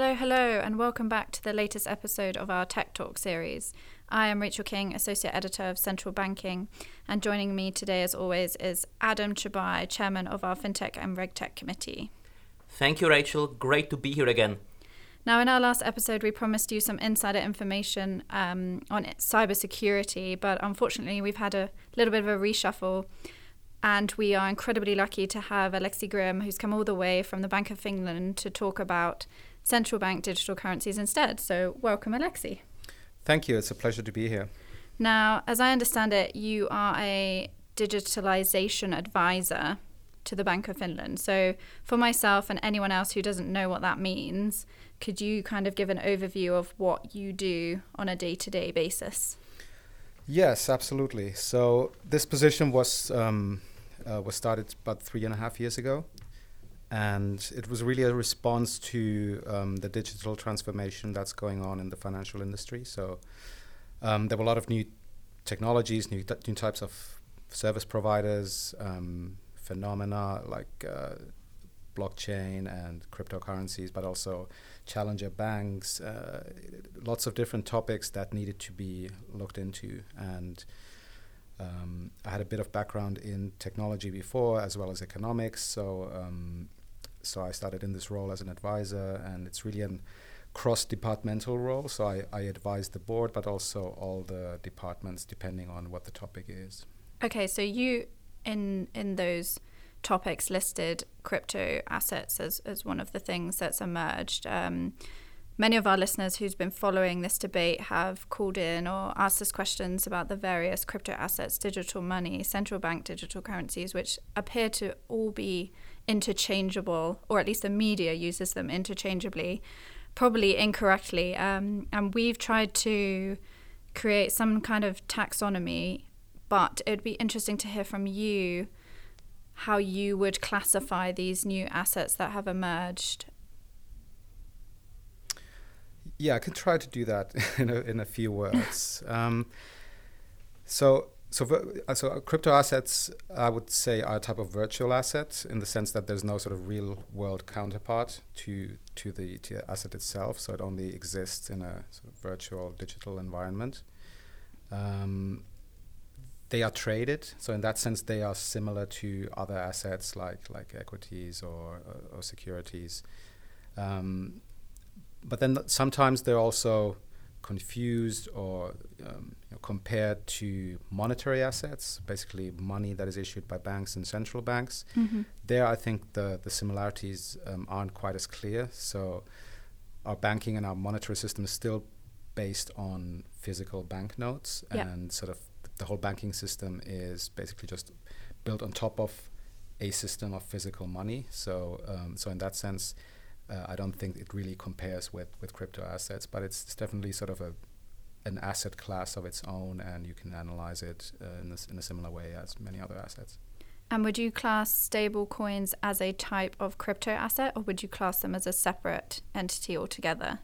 Hello, hello, and welcome back to the latest episode of our Tech Talk series. I am Rachel King, Associate Editor of Central Banking, and joining me today, as always, is Adam Chabai, Chairman of our FinTech and RegTech Committee. Thank you, Rachel. Great to be here again. Now, in our last episode, we promised you some insider information um, on cybersecurity, but unfortunately, we've had a little bit of a reshuffle. And we are incredibly lucky to have Aleksi Grym, who's come all the way from the Bank of England to talk about central bank digital currencies instead. So, welcome, Aleksi. Thank you. It's a pleasure to be here. Now, as I understand it, you are a digitalization advisor to the Bank of Finland. So, for myself and anyone else who doesn't know what that means, could you kind of give an overview of what you do on a day to day basis? Yes, absolutely. So, this position was um, uh, was started about three and a half years ago and it was really a response to um, the digital transformation that's going on in the financial industry. So um, there were a lot of new technologies, new, new types of service providers, um, phenomena like uh, blockchain and cryptocurrencies, but also challenger banks, uh, lots of different topics that needed to be looked into. And um, I had a bit of background in technology before, as well as economics. So um, so I started in this role as an advisor, and it's really a cross-departmental role. So I, I advise the board, but also all the departments, depending on what the topic is. Okay, so you in in those topics listed crypto assets as as one of the things that's emerged. Um, many of our listeners who's been following this debate have called in or asked us questions about the various crypto assets, digital money, central bank digital currencies, which appear to all be interchangeable, or at least the media uses them interchangeably, probably incorrectly. Um, and we've tried to create some kind of taxonomy, but it'd be interesting to hear from you how you would classify these new assets that have emerged. Yeah, I can try to do that in a, in a few words. um, so so, uh, so crypto assets, I would say, are a type of virtual asset in the sense that there's no sort of real world counterpart to to the, to the asset itself. So it only exists in a sort of virtual digital environment. Um, they are traded, so in that sense, they are similar to other assets like like equities or or, or securities. Um, but then sometimes they're also confused or um, you know, compared to monetary assets, basically money that is issued by banks and central banks. Mm-hmm. There, I think the, the similarities um, aren't quite as clear. So, our banking and our monetary system is still based on physical banknotes, and sort of the whole banking system is basically just built on top of a system of physical money. So, um, so in that sense, uh, I don't think it really compares with, with crypto assets, but it's, it's definitely sort of a an asset class of its own, and you can analyze it uh, in, this, in a similar way as many other assets. And would you class stable coins as a type of crypto asset, or would you class them as a separate entity altogether?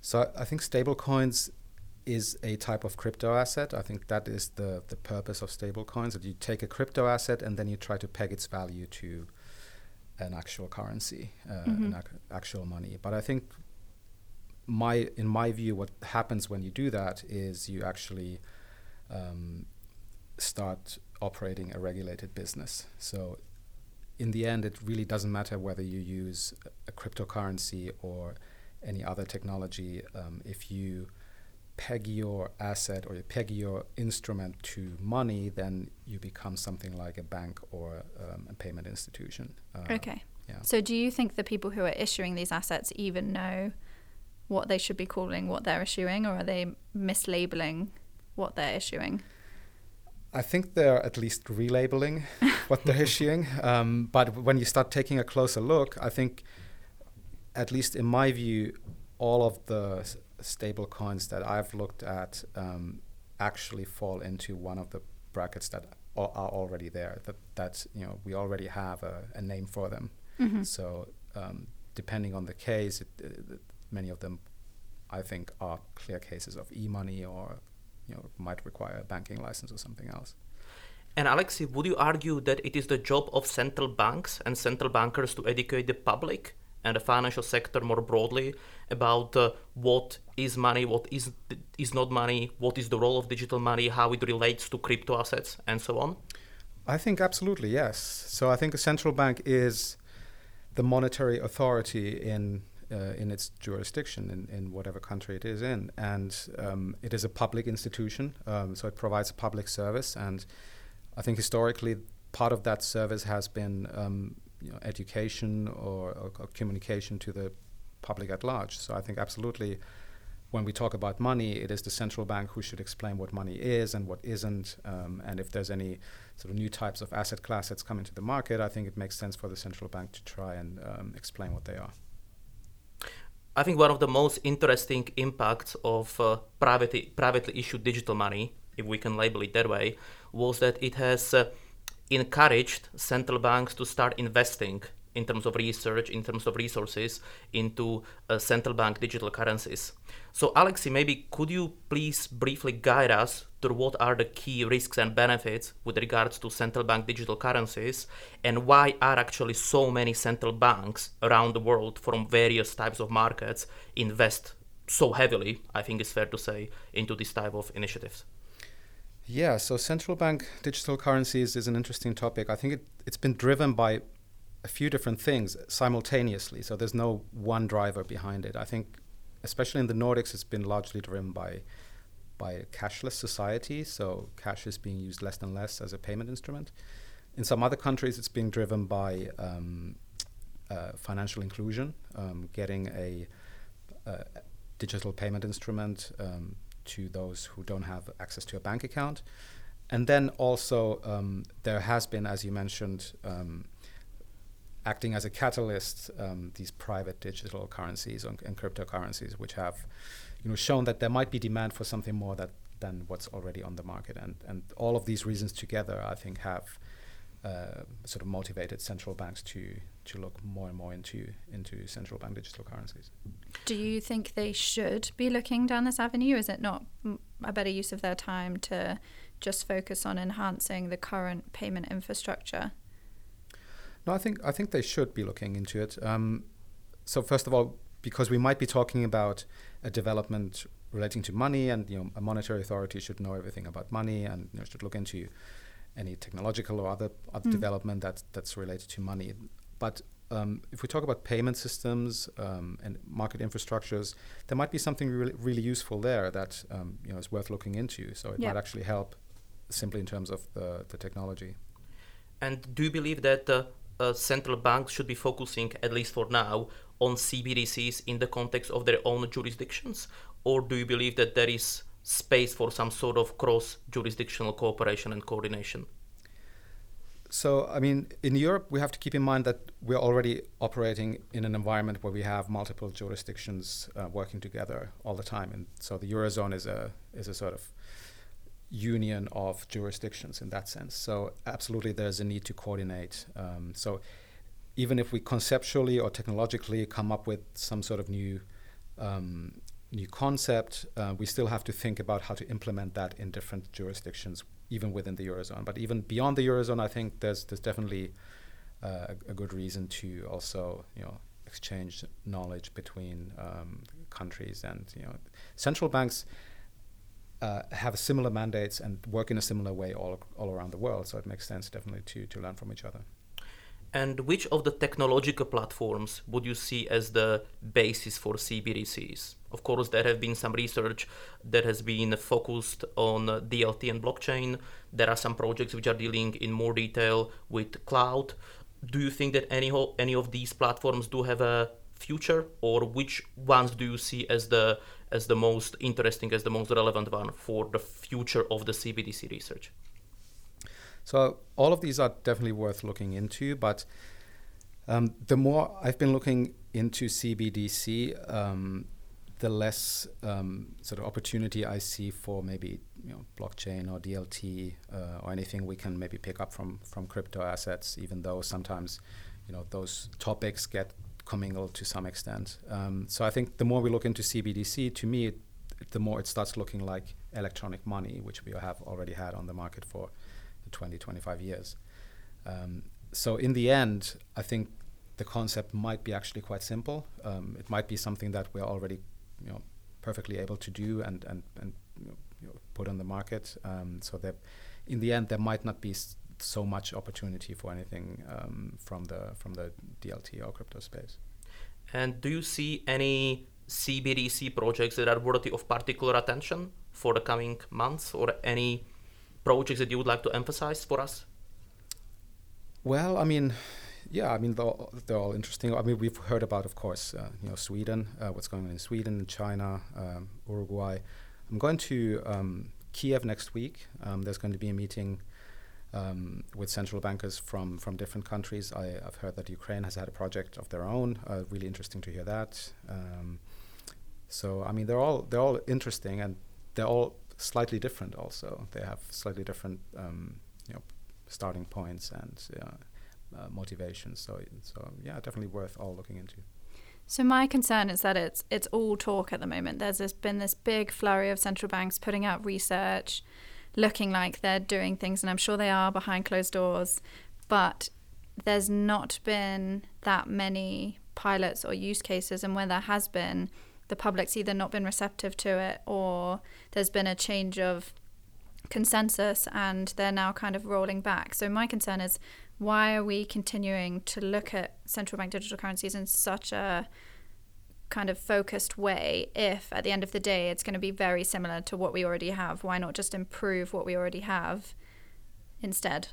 So I think stable coins is a type of crypto asset. I think that is the, the purpose of stable coins, that you take a crypto asset and then you try to peg its value to an actual currency, uh, mm-hmm. an ac- actual money. But I think my in my view, what happens when you do that is you actually um, start operating a regulated business. So in the end, it really doesn't matter whether you use a cryptocurrency or any other technology. Um, if you peg your asset or you peg your instrument to money, then you become something like a bank or um, a payment institution. Uh, okay. Yeah. So, do you think the people who are issuing these assets even know what they should be calling what they're issuing, or are they mislabeling what they're issuing? I think they're at least relabeling what they're issuing. Um, but when you start taking a closer look, I think, at least in my view, all of the stable coins that I've looked at um, actually fall into one of the brackets that are already there. That that you know we already have a, a name for them. Mm-hmm. So um, depending on the case, it, it, many of them, I think, are clear cases of e-money or you know might require a banking license or something else. And Aleksi, would you argue that it is the job of central banks and central bankers to educate the public and the financial sector more broadly about uh, what is money, what is is not money, what is the role of digital money, how it relates to crypto assets, and so on? I think absolutely yes. So I think a central bank is the monetary authority in uh, in its jurisdiction in, in whatever country it is in, and um, it is a public institution, um, so it provides a public service. And I think historically, part of that service has been um, you know, education or, or, or, communication to the public at large. So I think absolutely, when we talk about money, it is the central bank who should explain what money is and what isn't, um, and if there's any sort of new types of asset classes coming to the market, I think it makes sense for the central bank to try and um, explain what they are. I think one of the most interesting impacts of uh, privately, privately issued digital money, if we can label it that way, was that it has uh, encouraged central banks to start investing in terms of research, in terms of resources into uh, central bank digital currencies. So, Aleksi, maybe could you please briefly guide us through what are the key risks and benefits with regards to central bank digital currencies and why are actually so many central banks around the world from various types of markets invest so heavily, I think it's fair to say, into this type of initiatives? Yeah, so central bank digital currencies is an interesting topic. I think it, it's been driven by a few different things simultaneously. So there's no one driver behind it. I think, especially in the Nordics, it's been largely driven by by a cashless society. So cash is being used less and less as a payment instrument. In some other countries, it's being driven by um, uh, financial inclusion, um, getting a, a, digital payment instrument um, to those who don't have access to a bank account. And then also, um, there has been, as you mentioned, um, acting as a catalyst, um, these private digital currencies and, and, cryptocurrencies, which have, you know, shown that there might be demand for something more that than what's already on the market, and and all of these reasons together, I think, have uh, sort of motivated central banks to to look more and more into into central bank digital currencies. Do you think they should be looking down this avenue? Is it not a better use of their time to just focus on enhancing the current payment infrastructure? No, I think I think they should be looking into it. Um, so first of all, because we might be talking about a development relating to money, and you know, a monetary authority should know everything about money, and you know, should look into any technological or other other mm. development that's that's related to money. But um, if we talk about payment systems um, and market infrastructures, there might be something really, really useful there that um, you know is worth looking into. So it might actually help simply in terms of the, the technology. And do you believe that uh, uh, central banks should be focusing, at least for now, on CBDCs in the context of their own jurisdictions? Or do you believe that there is space for some sort of cross jurisdictional cooperation and coordination? So, I mean, in Europe, we have to keep in mind that we're already operating in an environment where we have multiple jurisdictions uh, working together all the time, and so the eurozone is a is a sort of union of jurisdictions in that sense. So absolutely, there's a need to coordinate. Um, so even if we conceptually or technologically come up with some sort of new um, new concept, uh, we still have to think about how to implement that in different jurisdictions, even within the eurozone. But even beyond the eurozone, I think there's there's definitely uh, a, good reason to also you know exchange knowledge between um, countries and you know central banks uh, have similar mandates and work in a similar way all, all around the world. So it makes sense definitely to, to learn from each other. And which of the technological platforms would you see as the basis for CBDCs? Of course, there have been some research that has been focused on DLT and blockchain. There are some projects which are dealing in more detail with cloud. Do you think that any any of these platforms do have a future, or which ones do you see as the as the most interesting, as the most relevant one for the future of the CBDC research? So all of these are definitely worth looking into, but um, the more I've been looking into CBDC, um, the less um, sort of opportunity I see for maybe you know blockchain or DLT uh, or anything we can maybe pick up from from crypto assets, even though sometimes you know those topics get commingled to some extent. Um, so I think the more we look into CBDC, to me, it, the more it starts looking like electronic money, which we have already had on the market for 20, 25 years. Um, so in the end, I think the concept might be actually quite simple. Um, it might be something that we're already, you know, perfectly able to do and and and you know, put on the market. Um, so that in the end, there might not be s- so much opportunity for anything um, from the from the DLT or crypto space. And do you see any CBDC projects that are worthy of particular attention for the coming months, or any projects that you would like to emphasize for us? Well, I mean, yeah, I mean they're, all- they're all interesting. I mean, we've heard about, of course, uh, you know, Sweden, uh, what's going on in Sweden, China, um, Uruguay. I'm going to um, Kiev next week. Um, there's going to be a meeting um, with central bankers from from different countries. I, I've heard that Ukraine has had a project of their own. Uh, really interesting to hear that. Um, so I mean, they're all they're all interesting and they're all slightly different. Also, they have slightly different um, you know starting points and uh, uh, motivations. So so yeah, definitely worth all looking into. So my concern is that it's it's all talk at the moment. There's this, been this big flurry of central banks putting out research, looking like they're doing things, and I'm sure they are behind closed doors, but there's not been that many pilots or use cases, and where there has been, the public's either not been receptive to it or there's been a change of consensus and they're now kind of rolling back. So my concern is why are we continuing to look at central bank digital currencies in such a kind of focused way if at the end of the day it's going to be very similar to what we already have why not just improve what we already have instead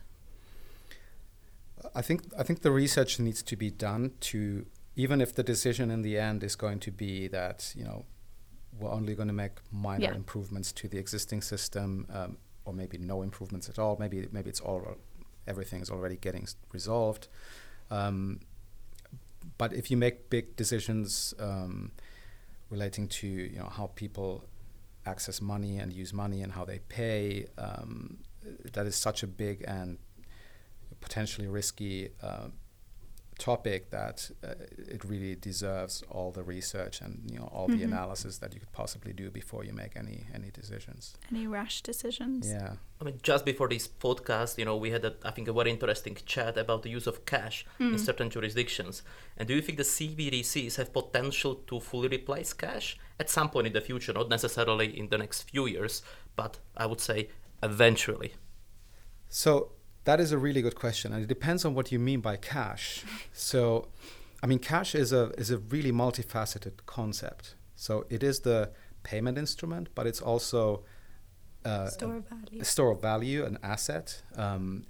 I think I think the research needs to be done to even if the decision in the end is going to be that you know we're only going to make minor Yeah. improvements to the existing system um, or maybe no improvements at all maybe maybe it's all everything is already getting resolved um, but if you make big decisions um, relating to you know how people access money and use money and how they pay um, that is such a big and potentially risky uh, topic that uh, it really deserves all the research and you know all the Mhm. analysis that you could possibly do before you make any any decisions. any rash decisions Yeah. I mean, just before this podcast, you know, we had, a, I think, a very interesting chat about the use of cash in certain jurisdictions. And do you think the CBDCs have potential to fully replace cash at some point in the future? Not necessarily in the next few years, but I would say eventually. So that is a really good question, and it depends on what you mean by cash. So, I mean, cash is a is a really multifaceted concept. So it is the payment instrument, but it's also uh, store a- of value a store of value, an asset. Um,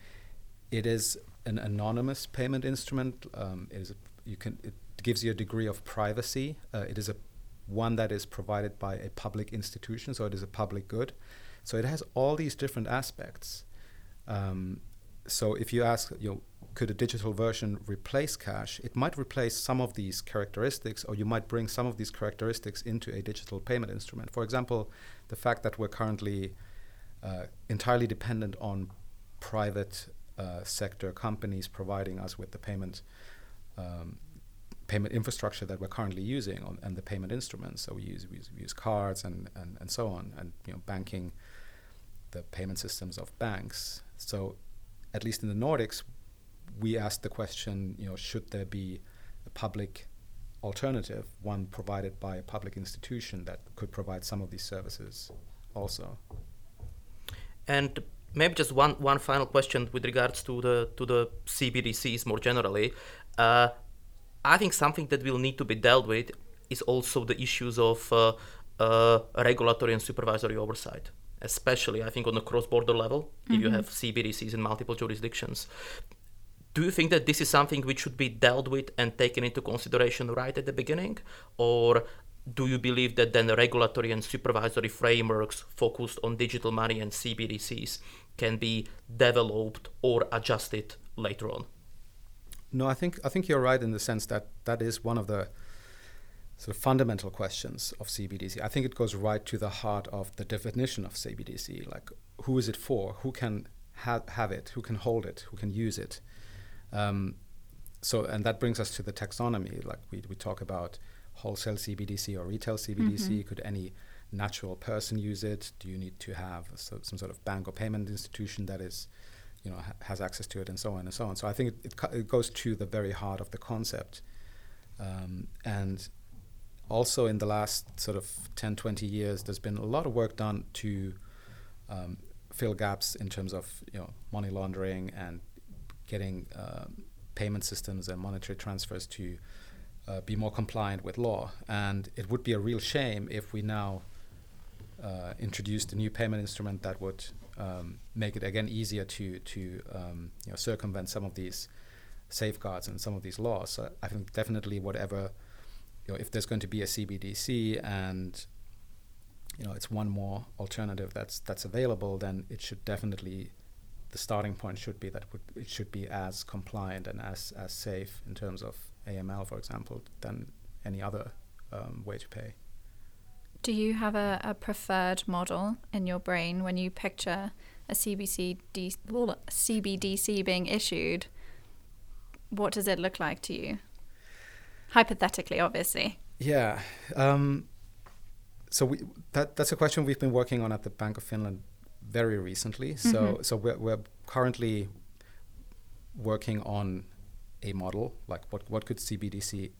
it is an anonymous payment instrument. Um, it is a, you can it gives you a degree of privacy. Uh, it is a one that is provided by a public institution, so it is a public good. So it has all these different aspects. Um, so if you ask, you know, could a digital version replace cash? It might replace some of these characteristics, or you might bring some of these characteristics into a digital payment instrument. For example, the fact that we're currently uh, entirely dependent on private uh, sector companies providing us with the payment um, payment infrastructure that we're currently using on, and the payment instruments. So we use we use, we use cards and, and, and so on, and you know banking, the payment systems of banks. So at least in the Nordics, we asked the question, you know, should there be a public alternative, one provided by a public institution that could provide some of these services also. And maybe just one, one final question with regards to the to the CBDCs more generally. Uh, I think something that will need to be dealt with is also the issues of uh, uh, regulatory and supervisory oversight, especially I think on the cross-border level. If you mm-hmm. have CBDCs in multiple jurisdictions, do you think that this is something which should be dealt with and taken into consideration right at the beginning, or do you believe that then the regulatory and supervisory frameworks focused on digital money and CBDCs can be developed or adjusted later on? No, I think I think you're right in the sense that that is one of the sort of fundamental questions of CBDC. I think it goes right to the heart of the definition of CBDC. Like, who is it for? Who can ha- have it? Who can hold it? Who can use it? Um, so, and that brings us to the taxonomy. Like we we talk about wholesale CBDC or retail CBDC. Could any natural person use it? Do you need to have so, some sort of bank or payment institution that is you know ha- has access to it and so on and so on. So I think it, it, it goes to the very heart of the concept, um, and also in the last sort of 10, 20 years, there's been a lot of work done to um, fill gaps in terms of you know money laundering and getting um, payment systems and monetary transfers to uh, be more compliant with law. And it would be a real shame if we now uh, introduced a new payment instrument that would um, make it again easier to to um, you know, circumvent some of these safeguards and some of these laws. So I think definitely whatever you know, if there's going to be a CBDC and you know it's one more alternative that's that's available, then it should definitely the starting point should be that it, should be as compliant and as as safe in terms of AML, for example, than any other um, way to pay. Do you have a, a preferred model in your brain when you picture a CBC CBDC being issued? What does it look like to you? Hypothetically, obviously. Yeah. Um, so we, that that's a question we've been working on at the Bank of Finland very recently. So mm-hmm. so we're, we're currently working on a model like what what could CBDC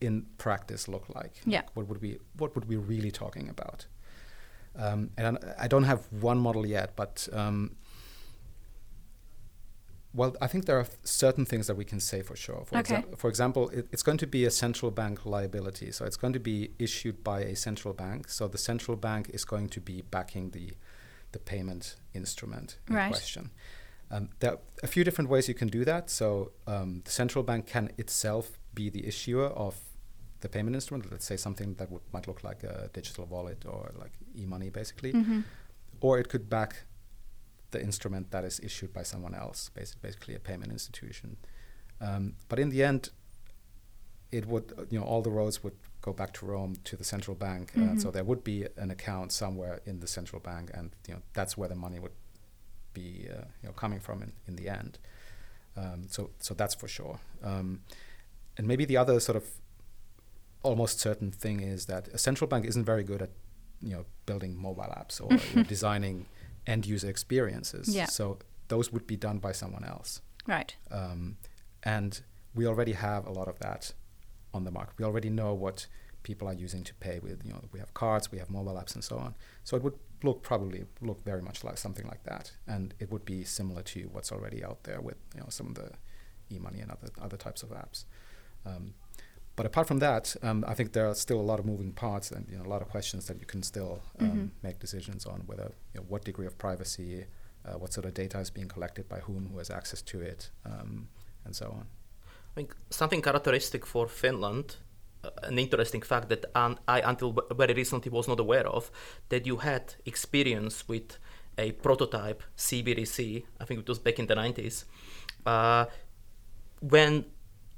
in practice look like? Yeah. What would we what would we really talking about? Um, and I don't have one model yet, but um, well, I think there are certain things that we can say for sure. For, okay. exa- for example, it, it's going to be a central bank liability, so it's going to be issued by a central bank. So the central bank is going to be backing the the payment instrument in right. question. Um, there are a few different ways you can do that. So um, the central bank can itself be the issuer of the payment instrument. Let's say something that would, might look like a digital wallet or like e-money, basically, mm-hmm. or it could back the instrument that is issued by someone else, basically a payment institution. Um, but in the end, it would you know all the roads would go back to Rome to the central bank, uh, mm-hmm. so there would be an account somewhere in the central bank, and you know that's where the money would be uh, you know coming from in, in the end. Um, so so that's for sure. Um, and maybe the other sort of almost certain thing is that a central bank isn't very good at you know building mobile apps or you know, designing end user experiences. Yeah. So those would be done by someone else. Right. Um, and we already have a lot of that on the market. We already know what people are using to pay with. You know, we have cards, we have mobile apps, and so on. So it would look probably look very much like something like that, and it would be similar to what's already out there with you know some of the e-money and other other types of apps. Um, but apart from that, um, I think there are still a lot of moving parts and you know, a lot of questions that you can still um, mm-hmm. make decisions on whether you know, what degree of privacy, uh, what sort of data is being collected by whom, who has access to it, um, and so on. I think something characteristic for Finland, uh, an interesting fact that un- I until very recently was not aware of, that you had experience with a prototype CBDC. I think it was back in the 90s. Uh, when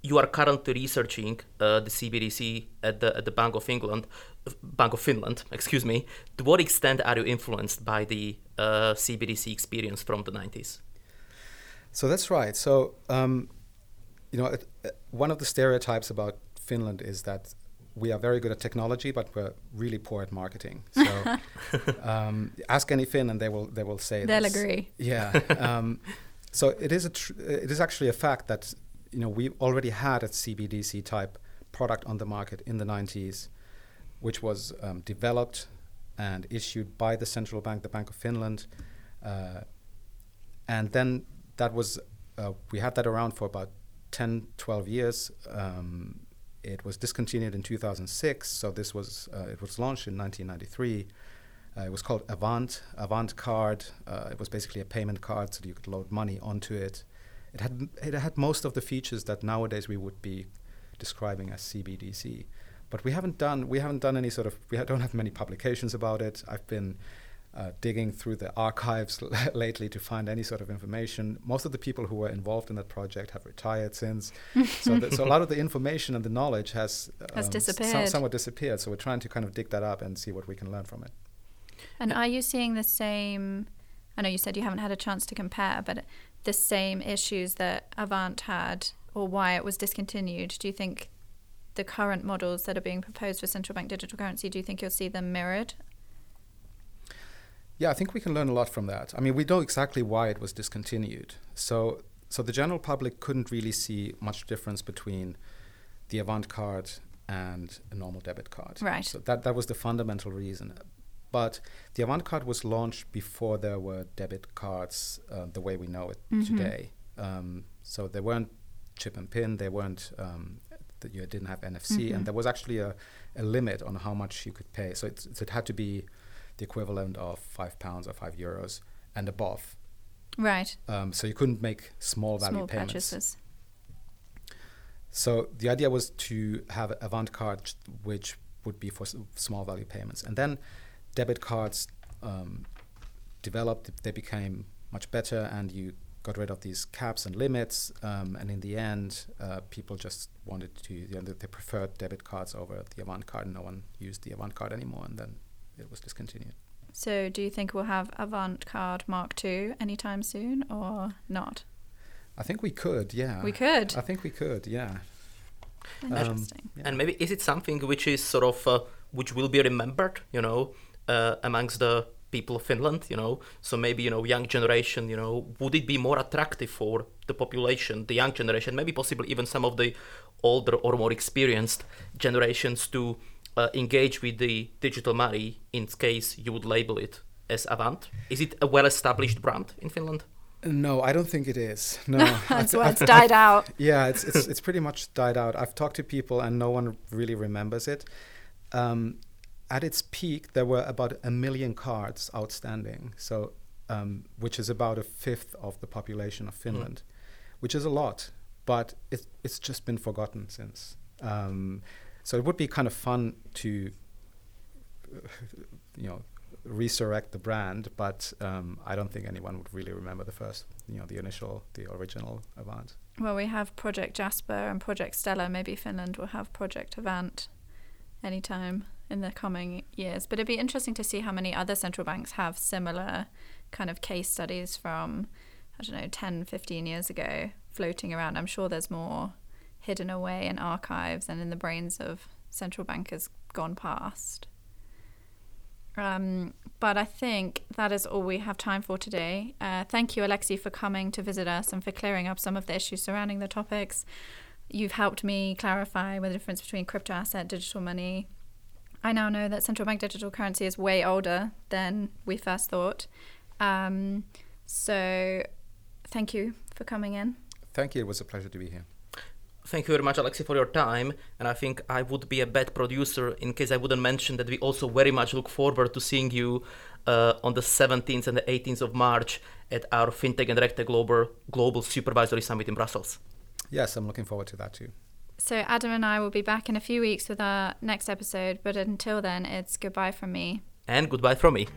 you are currently researching uh, the CBDC at the at the Bank of England, Bank of Finland, excuse me. To what extent are you influenced by the uh, CBDC experience from the 90s? So that's right. So um, you know, it, uh, one of the stereotypes about Finland is that we are very good at technology, but we're really poor at marketing. So um, ask any Finn, and they will they will say they'll this. agree. Yeah. Um, so it is a tr- it is actually a fact that you know we already had a CBDC type product on the market in the 90s, which was um, developed and issued by the central bank, the Bank of Finland, uh, and then that was uh, we had that around for about 10, 12 years. Um, it was discontinued in 2006, so this was uh, it was launched in 1993. Uh, it was called Avant, Avant Card. Uh, it was basically a payment card, so you could load money onto it. It had it had most of the features that nowadays we would be describing as CBDC, but we haven't done we haven't done any sort of we don't have many publications about it. I've been uh, digging through the archives lately to find any sort of information. Most of the people who were involved in that project have retired since, so, so a lot of the information and the knowledge has, um, has disappeared. Some, somewhat disappeared. So we're trying to kind of dig that up and see what we can learn from it. And are you seeing the same? I know you said you haven't had a chance to compare, but the same issues that Avant had, or why it was discontinued. Do you think the current models that are being proposed for central bank digital currency? Do you think you'll see them mirrored? Yeah, I think we can learn a lot from that. I mean, we know exactly why it was discontinued. So, so the general public couldn't really see much difference between the Avant card and a normal debit card. Right. So that that was the fundamental reason. But the Avant card was launched before there were debit cards uh, the way we know it Mm-hmm. today. Um, so there weren't chip and pin. They weren't. Um, that you didn't have NFC, Mhm. and there was actually a, a limit on how much you could pay. So it's, it had to be the equivalent of five pounds or five euros and above. Right. Um, so you couldn't make small value Small payments. purchases. So the idea was to have Avant card which would be for s- small value payments, and then debit cards um, developed. They became much better, and you got rid of these caps and limits. Um, and in the end, uh, people just wanted to. You know, they preferred debit cards over the Avant card. No one used the Avant card anymore, and then it was discontinued. So, do you think we'll have Avant Card Mark II anytime soon, or not? I think we could, yeah. we could. I think we could, yeah. Um, yeah. And maybe is it something which is sort of uh, which will be remembered, you know, uh, amongst the people of Finland, you know? So maybe you know, young generation, you know, would it be more attractive for the population, the young generation, maybe possibly even some of the older or more experienced generations to uh, engage with the digital money in case you would label it as Avant? Is it a well-established brand in Finland? No, I don't think it is. No, That's why it's died out. yeah, it's it's it's pretty much died out. I've talked to people and no one really remembers it. Um, at its peak, there were about a million cards outstanding, so um, which is about a fifth of the population of Finland, which is a lot, but it, it's just been forgotten since. Um, so it would be kind of fun to, you know, resurrect the brand, but um, I don't think anyone would really remember the first, you know, the initial, the original Avant. Well, we have Project Jasper and Project Stella. Maybe Finland will have Project Avant anytime in the coming years. But it'd be interesting to see how many other central banks have similar kind of case studies from, I don't know, 10, 15 years ago floating around. I'm sure there's more hidden away in archives and in the brains of central bankers gone past. Um, but I think that is all we have time for today. Uh, thank you, Aleksi, for coming to visit us and for clearing up some of the issues surrounding the topics. You've helped me clarify the difference between crypto asset, digital money. I now know that central bank digital currency is way older than we first thought. Um, so, thank you for coming in. Thank you. It was a pleasure to be here. Thank you very much, Aleksi, for your time. And I think I would be a bad producer in case I wouldn't mention that we also very much look forward to seeing you uh, on the 17th and the 18th of March at our FinTech and RegTech Global, Global Supervisory Summit in Brussels. Yes, I'm looking forward to that too. So, Adam and I will be back in a few weeks with our next episode. But until then, it's goodbye from me. And goodbye from me.